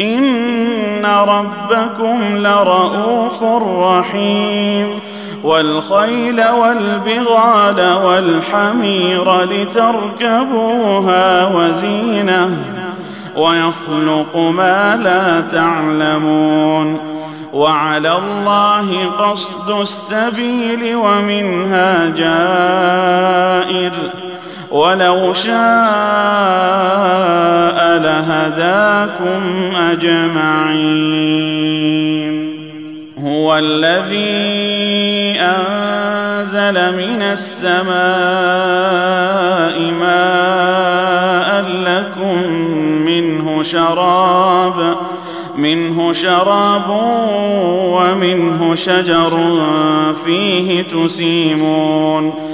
ان ربكم لرءوف رحيم والخيل والبغال والحمير لتركبوها وزينه ويخلق ما لا تعلمون وعلى الله قصد السبيل ومنها جائر ولو شاء لهداكم أجمعين. هو الذي أنزل من السماء ماء لكم منه شراب منه شراب ومنه شجر فيه تسيمون.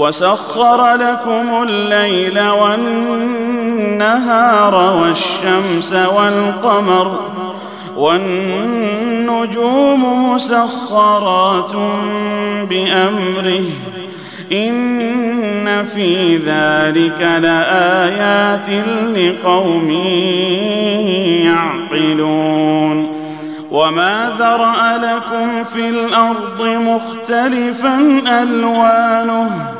وسخر لكم الليل والنهار والشمس والقمر والنجوم مسخرات بأمره إن في ذلك لآيات لقوم يعقلون وما ذرأ لكم في الأرض مختلفا ألوانه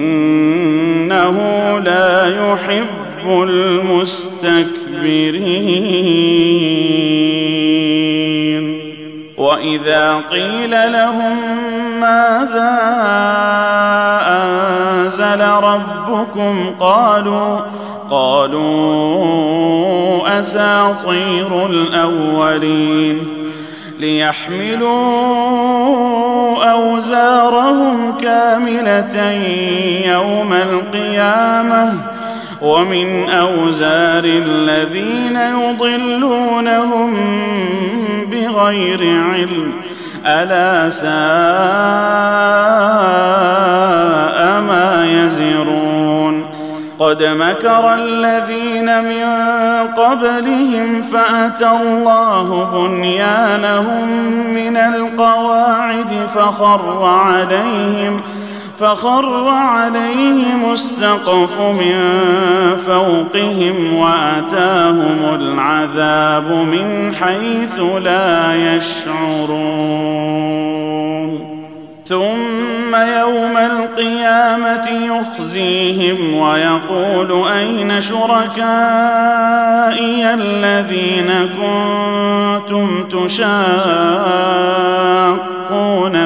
يحب المستكبرين. وإذا قيل لهم ماذا أنزل ربكم قالوا قالوا أساطير الأولين. ليحملوا أوزارهم كاملة يوم القيامة. ومن أوزار الذين يضلونهم بغير علم ألا ساء ما يزرون. قد مكر الذين من قبلهم فأتى الله بنيانهم من القواعد فخر عليهم فخر عليهم السقف من فوقهم وأتاهم العذاب من حيث لا يشعرون. ثم يوم القيامة يخزيهم ويقول أين شركائي الذين كنتم تشاقون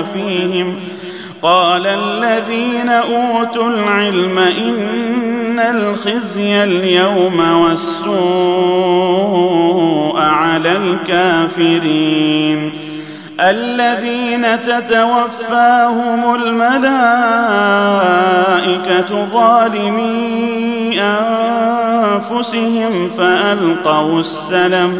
فيهم؟ قال الذين أوتوا العلم إن الخزي اليوم والسوء على الكافرين الذين تتوفاهم الملائكة ظالمي أنفسهم فألقوا السلم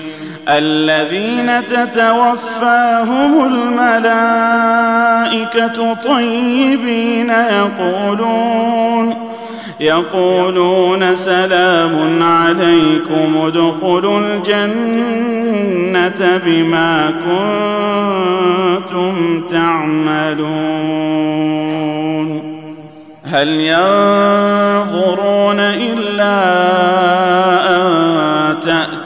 الذين تتوفاهم الملائكة طيبين يقولون يقولون سلام عليكم ادخلوا الجنة بما كنتم تعملون هل ينظرون إلا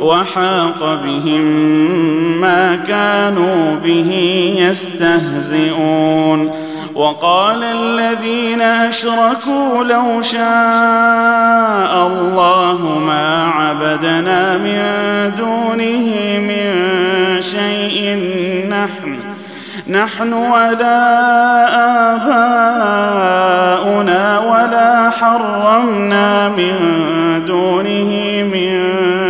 وحاق بهم ما كانوا به يستهزئون. وقال الذين أشركوا لو شاء الله ما عبدنا من دونه من شيء. نحن نحن ولا آباؤنا ولا حرمنا من دونه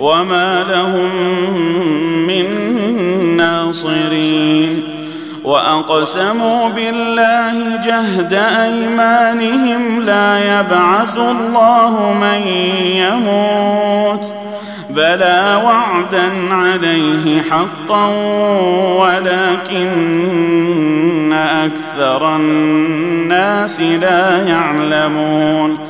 وما لهم من ناصرين. وأقسموا بالله جهد أيمانهم لا يبعث الله من يموت. بلى وعدا عليه حقا ولكن أكثر الناس لا يعلمون.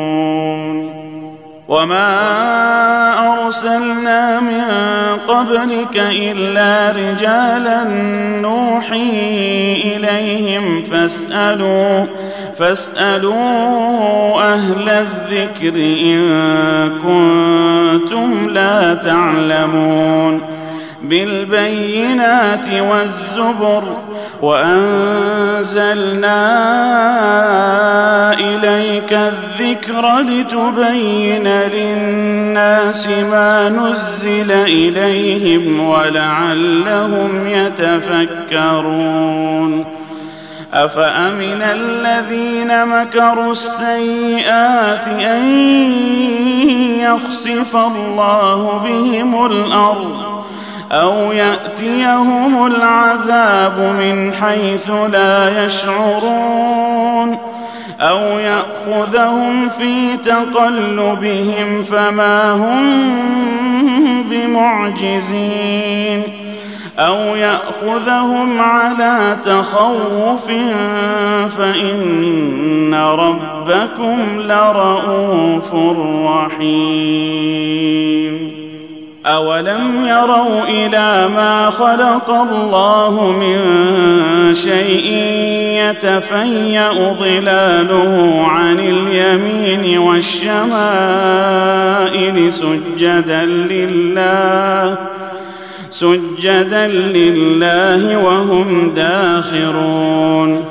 وما ارسلنا من قبلك الا رجالا نوحي اليهم فاسالوا فاسالوا أهل الذكر ان كنتم لا تعلمون بالبينات والزبر وأنزلنا إليك الذكر لتبين للناس ما نزل إليهم ولعلهم يتفكرون أفأمن الذين مكروا السيئات أن يخسف الله بهم الأرض أو يأتيهم العذاب من حيث لا يشعرون أو يأخذهم في تقلبهم فما هم بمعجزين أو يأخذهم على تخوف فإن ربكم لرءوف رحيم أولم يروا إلى ما خلق الله من شيء يتفيأ ظلاله عن اليمين والشمائل سجدا لله سجدا لله وهم داخرون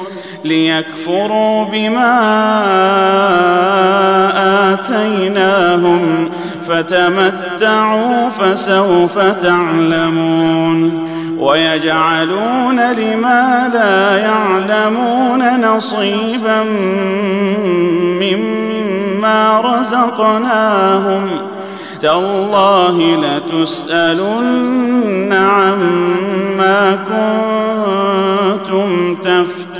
ليكفروا بما آتيناهم فتمتعوا فسوف تعلمون ويجعلون لما لا يعلمون نصيبا مما رزقناهم تالله لتسألن عما كنتم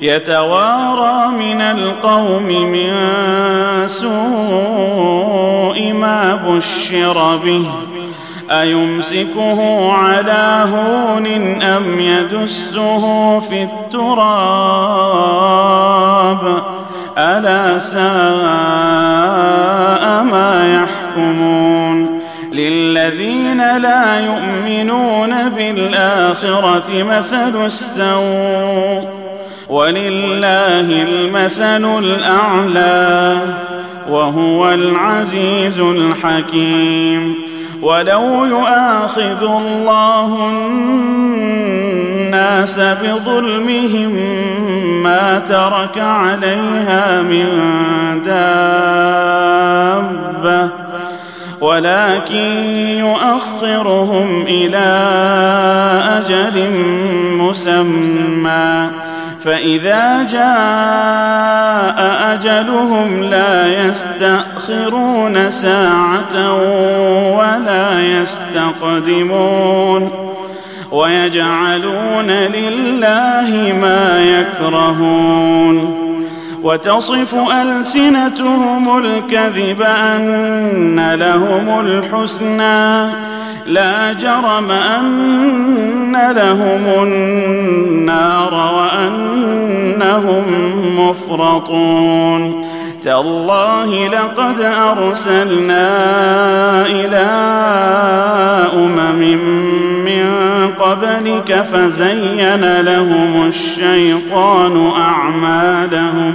يتوارى من القوم من سوء ما بشر به. أيمسكه على هون أم يدسه في التراب؟ ألا ساء ما يحكمون؟ للذين لا يؤمنون بالآخرة مثل السوء. ولله المثل الأعلى وهو العزيز الحكيم. ولو يؤاخذ الله الناس بظلمهم ما ترك عليها من دابة ولكن يؤخرهم إلى أجل مسمى. فإذا جاء أجلهم لا يستأخرون ساعة ولا يستقدمون ويجعلون لله ما يكرهون وتصف ألسنتهم الكذب أن لهم الحسنى لا جرم أن لهم النار وأنهم مفرطون. تالله لقد أرسلنا إلى أمم من قبلك فزين لهم الشيطان أعمالهم.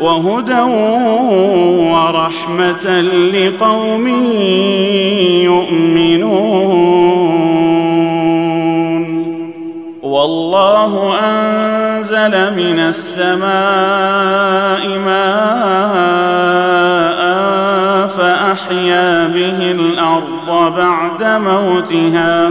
وهدى ورحمة لقوم يؤمنون. والله أنزل من السماء ماء فأحيا به الأرض بعد موتها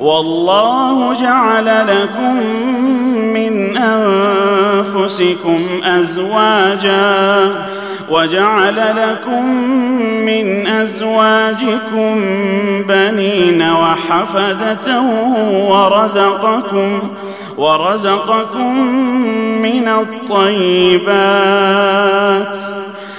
والله جعل لكم من أنفسكم أزواجا وجعل لكم من أزواجكم بنين وحفدة ورزقكم ورزقكم من الطيبات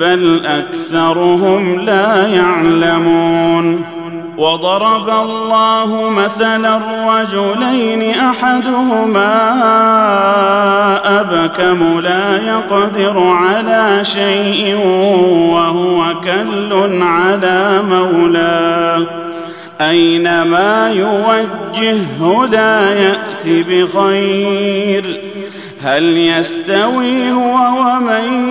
بل أكثرهم لا يعلمون وضرب الله مثلا رجلين أحدهما أبكم لا يقدر على شيء وهو كل على مولاه أينما يوجهه لا يأت بخير هل يستوي هو ومن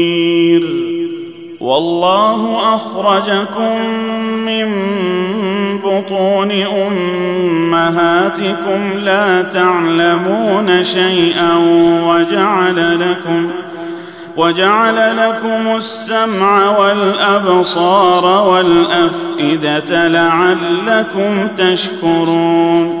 والله أخرجكم من بطون أمهاتكم لا تعلمون شيئا وجعل لكم وجعل لكم السمع والأبصار والأفئدة لعلكم تشكرون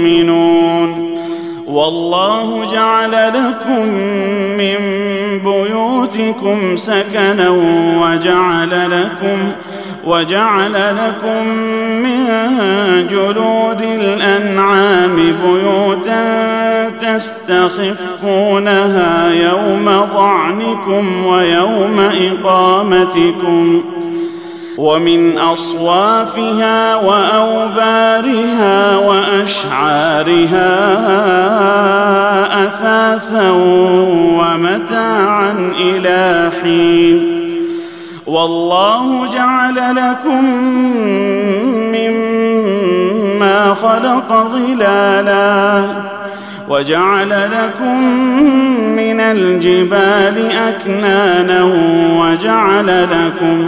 والله جعل لكم من بيوتكم سكنا وجعل لكم وجعل لكم من جلود الأنعام بيوتا تستخفونها يوم ظعنكم ويوم إقامتكم ومن أصوافها وأوبارها وأشعارها أثاثا ومتاعا إلى حين. والله جعل لكم مما خلق ظلالا وجعل لكم من الجبال أكنانا وجعل لكم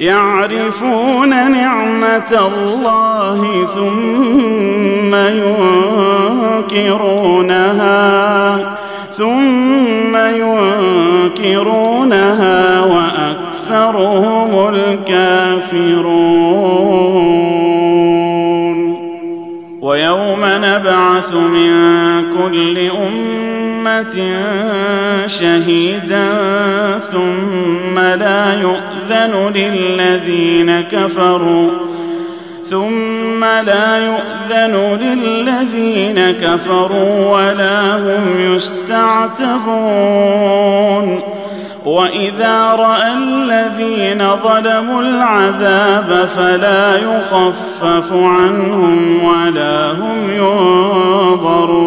يعرفون نعمة الله ثم ينكرونها ثم ينكرونها وأكثرهم الكافرون. ويوم نبعث من كل أمة شهيدا ثم لا يؤمن يؤذن للذين كفروا ثم لا يؤذن للذين كفروا ولا هم يستعتبون وإذا رأى الذين ظلموا العذاب فلا يخفف عنهم ولا هم ينظرون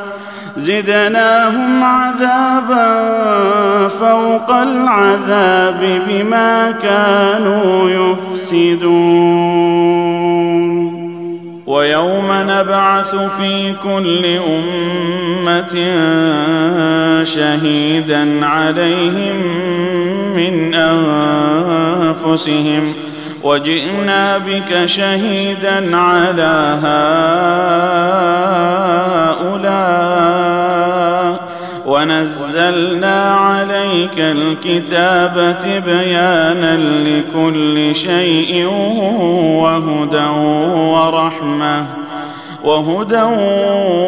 زدناهم عذابا فوق العذاب بما كانوا يفسدون. ويوم نبعث في كل أمة شهيدا عليهم من أنفسهم وجئنا بك شهيدا على هؤلاء ونزلنا عليك الكتاب تبيانا لكل شيء وهدى ورحمة وهدى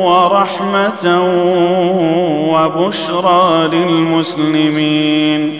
ورحمة وبشرى للمسلمين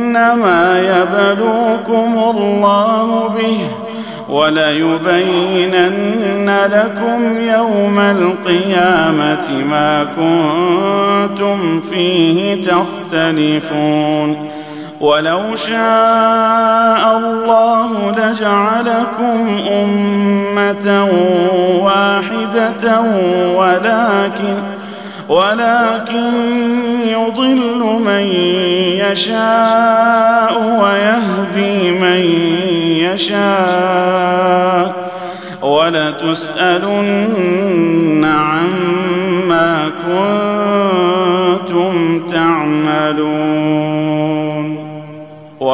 إنما يبلوكم الله به وليبينن لكم يوم القيامة ما كنتم فيه تختلفون ولو شاء الله لجعلكم أمة واحدة ولكن ولكن يضل من يشاء ويهدي من يشاء ولتسألن عما كنتم تعملون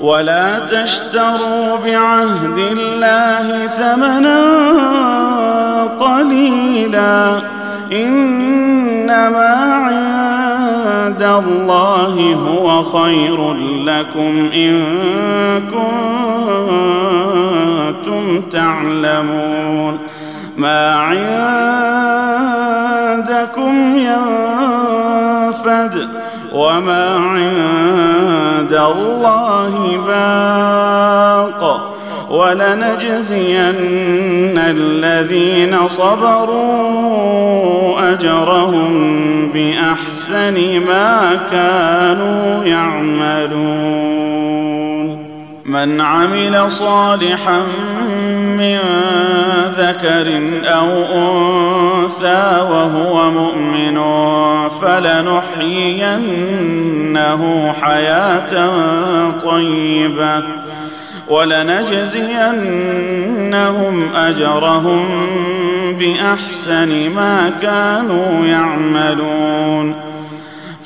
ولا تشتروا بعهد الله ثمنا قليلا إنما عند الله هو خير لكم إن كنتم تعلمون ما عندكم ينفد وما عند الله باق ولنجزين الذين صبروا أجرهم بأحسن ما كانوا يعملون. من عمل صالحا من ذكر أو أنثى وهو مؤمن فلنحيينه حياة طيبة ولنجزينهم أجرهم بأحسن ما كانوا يعملون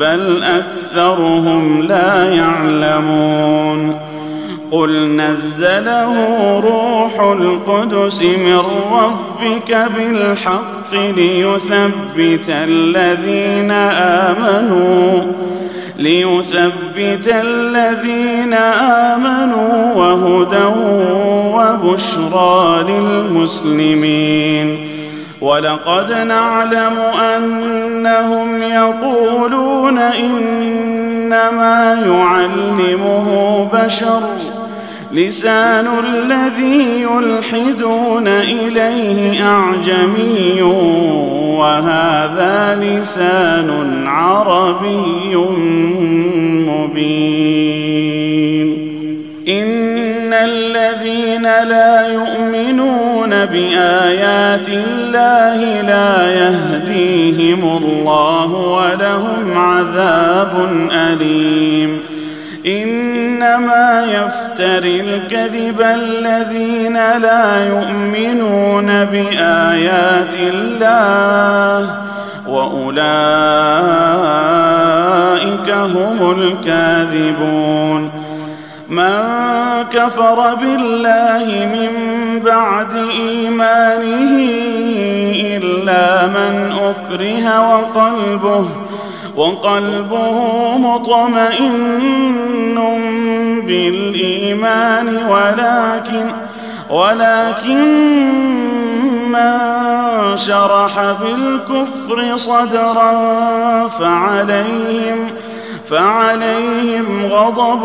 بل اكثرهم لا يعلمون قل نزله روح القدس من ربك بالحق ليثبت الذين امنوا ليثبت الذين امنوا وهدى وبشرى للمسلمين ولقد نعلم أنهم يقولون إنما يعلمه بشر لسان الذي يلحدون إليه أعجمي وهذا لسان عربي مبين. لا يؤمنون بآيات الله لا يهديهم الله ولهم عذاب أليم. إنما يفتري الكذب الذين لا يؤمنون بآيات الله وأولئك هم الكاذبون. من كفر بالله من بعد إيمانه إلا من أكره وقلبه وقلبه مطمئن بالإيمان ولكن ولكن من شرح بالكفر صدرا فعليهم فعليهم غضب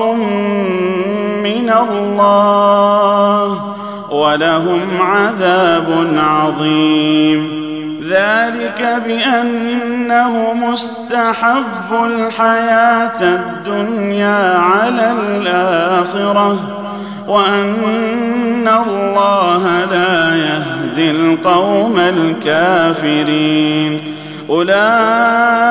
من الله ولهم عذاب عظيم. ذلك بانه مستحب الحياة الدنيا على الآخرة وأن الله لا يهدي القوم الكافرين. أولئك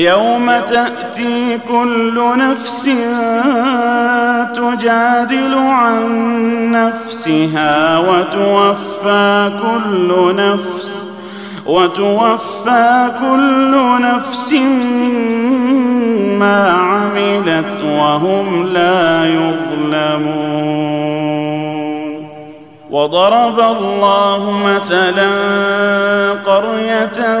يوم تأتي كل نفس تجادل عن نفسها وتوفى كل نفس وتوفى كل نفس ما عملت وهم لا يظلمون وضرب الله مثلا قرية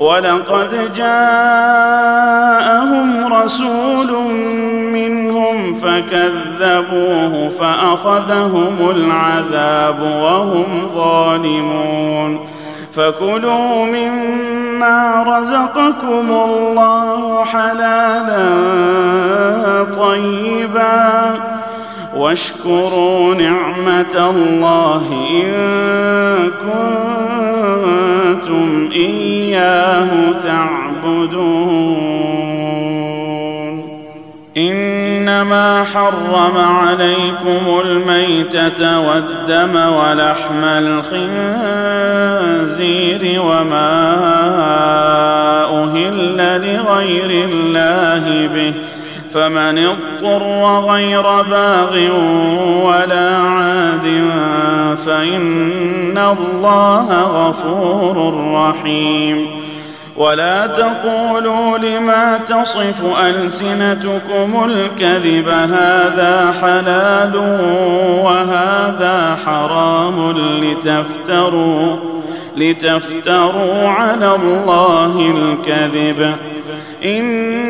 ولقد جاءهم رسول منهم فكذبوه فأخذهم العذاب وهم ظالمون فكلوا مما رزقكم الله حلالا طيبا واشكروا نعمة الله إن كنتم إياه تعبدون. إنما حرم عليكم الميتة والدم ولحم الخنزير وما أهل لغير الله به. فمن اضطر غير باغ ولا عاد فإن الله غفور رحيم. ولا تقولوا لما تصف ألسنتكم الكذب هذا حلال وهذا حرام لتفتروا لتفتروا على الله الكذب. إن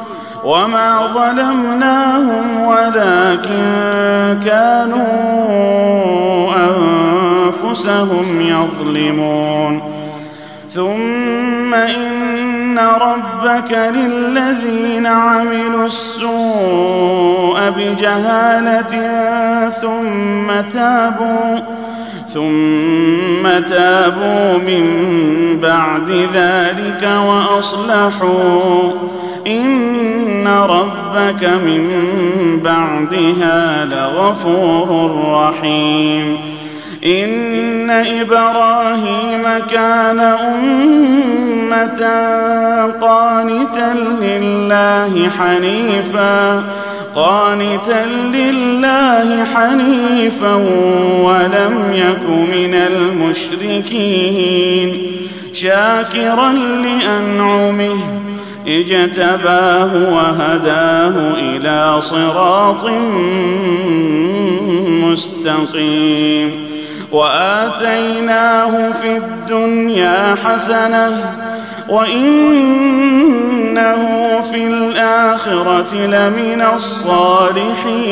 وما ظلمناهم ولكن كانوا انفسهم يظلمون ثم ان ربك للذين عملوا السوء بجهاله ثم تابوا ثم تابوا من بعد ذلك واصلحوا ان ربك من بعدها لغفور رحيم ان إبراهيم كان امه قانتا لله حنيفا قانتا لله حنيفا ولم يك من المشركين شاكرا لانعمه اجتباه وهداه إلى صراط مستقيم. وآتيناه في الدنيا حسنة وإنه في الآخرة لمن الصالحين.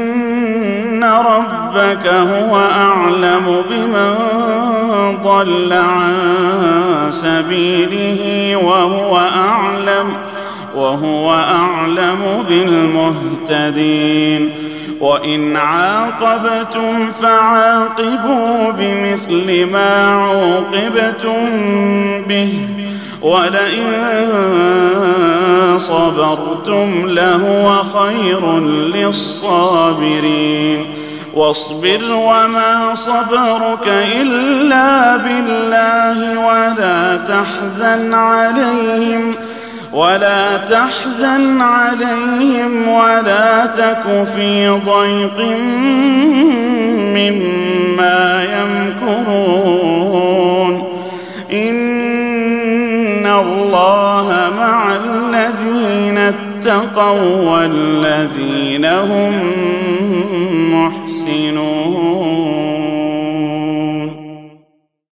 ان ربك هو اعلم بمن ضل عن سبيله وهو اعلم وهو اعلم بالمهتدين وان عاقبتم فعاقبوا بمثل ما عوقبتم به ولئن صبرتم لهو خير للصابرين. واصبر وما صبرك إلا بالله ولا تحزن عليهم ولا تحزن عليهم ولا تك في ضيق مما يمكرون. إن اتقوا والذين هم محسنون.